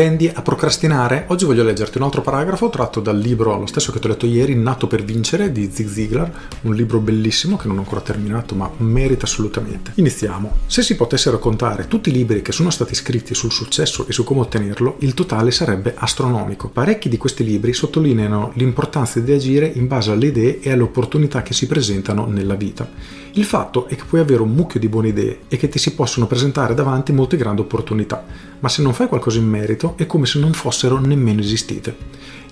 Tendi a procrastinare? Oggi voglio leggerti un altro paragrafo tratto dal libro, lo stesso che ti ho letto ieri, Nato per vincere di Zig Ziglar, un libro bellissimo che non ho ancora terminato ma merita assolutamente. Iniziamo. Se si potessero contare tutti i libri che sono stati scritti sul successo e su come ottenerlo, il totale sarebbe astronomico. Parecchi di questi libri sottolineano l'importanza di agire in base alle idee e alle opportunità che si presentano nella vita. Il fatto è che puoi avere un mucchio di buone idee e che ti si possono presentare davanti molte grandi opportunità, ma se non fai qualcosa in merito è come se non fossero nemmeno esistite.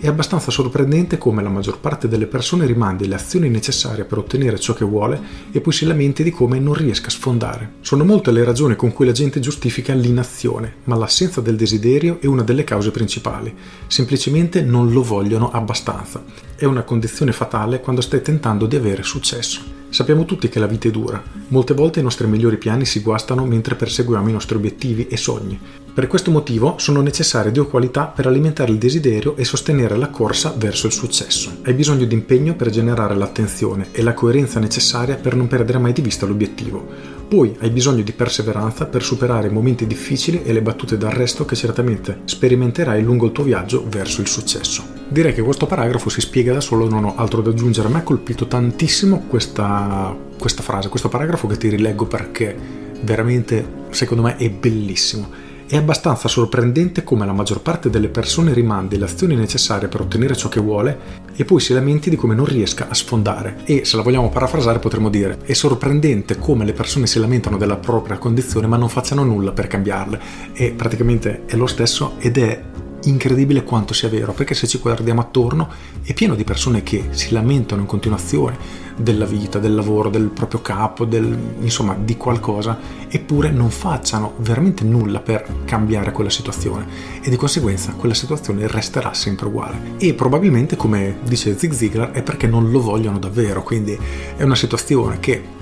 È abbastanza sorprendente come la maggior parte delle persone rimandi le azioni necessarie per ottenere ciò che vuole e poi si lamenti di come non riesca a sfondare. Sono molte le ragioni con cui la gente giustifica l'inazione, ma l'assenza del desiderio è una delle cause principali. Semplicemente non lo vogliono abbastanza. È una condizione fatale quando stai tentando di avere successo. Sappiamo tutti che la vita è dura. Molte volte i nostri migliori piani si guastano mentre perseguiamo i nostri obiettivi e sogni. Per questo motivo sono necessarie due qualità per alimentare il desiderio e sostenere la corsa verso il successo. Hai bisogno di impegno per generare l'attenzione e la coerenza necessaria per non perdere mai di vista l'obiettivo. Poi hai bisogno di perseveranza per superare i momenti difficili e le battute d'arresto che certamente sperimenterai lungo il tuo viaggio verso il successo. Direi che questo paragrafo si spiega da solo, non ho altro da aggiungere. A me ha colpito tantissimo questa, questa frase, questo paragrafo che ti rileggo perché veramente secondo me è bellissimo è abbastanza sorprendente come la maggior parte delle persone rimandi le azioni necessarie per ottenere ciò che vuole e poi si lamenti di come non riesca a sfondare. E se la vogliamo parafrasare potremmo dire è sorprendente come le persone si lamentano della propria condizione ma non facciano nulla per cambiarle. E praticamente è lo stesso ed è incredibile quanto sia vero, perché se ci guardiamo attorno è pieno di persone che si lamentano in continuazione della vita, del lavoro, del proprio capo, del, insomma di qualcosa, eppure non facciano veramente nulla per cambiare quella situazione e di conseguenza quella situazione resterà sempre uguale. E probabilmente, come dice Zig Ziglar, è perché non lo vogliono davvero, quindi è una situazione che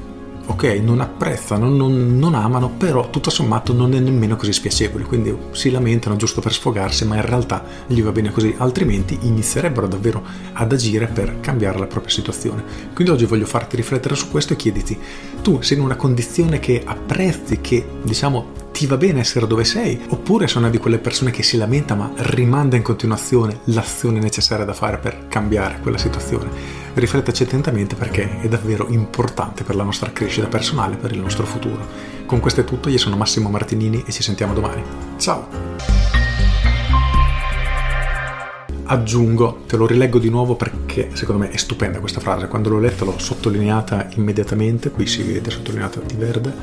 ok, non apprezzano, non, non, amano, però tutto sommato non è nemmeno così spiacevole, quindi si lamentano giusto per sfogarsi, ma in realtà gli va bene così, altrimenti inizierebbero davvero ad agire per cambiare la propria situazione. Quindi oggi voglio farti riflettere su questo e chiediti, tu sei in una condizione che apprezzi, che diciamo ti va bene essere dove sei, oppure sono di quelle persone che si lamenta ma rimanda in continuazione l'azione necessaria da fare per cambiare quella situazione. Riflettaci attentamente perché è davvero importante per la nostra crescita personale, per il nostro futuro. Con questo è tutto, io sono Massimo Martinini e ci sentiamo domani. Ciao! Aggiungo, te lo rileggo di nuovo perché secondo me è stupenda questa frase, quando l'ho letta l'ho sottolineata immediatamente, qui si vede sottolineata di verde,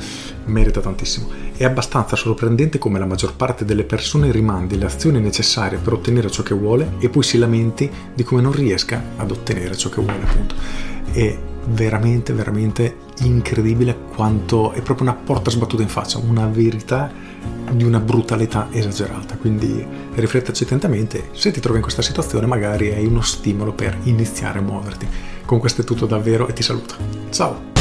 merita tantissimo. È abbastanza sorprendente come la maggior parte delle persone rimandi le azioni necessarie per ottenere ciò che vuole e poi si lamenti di come non riesca ad ottenere ciò che vuole, appunto. È veramente, veramente incredibile quanto è proprio una porta sbattuta in faccia, una verità di una brutalità esagerata. Quindi riflettaci attentamente, se ti trovi in questa situazione magari hai uno stimolo per iniziare a muoverti. Con questo è tutto davvero e ti saluto. Ciao!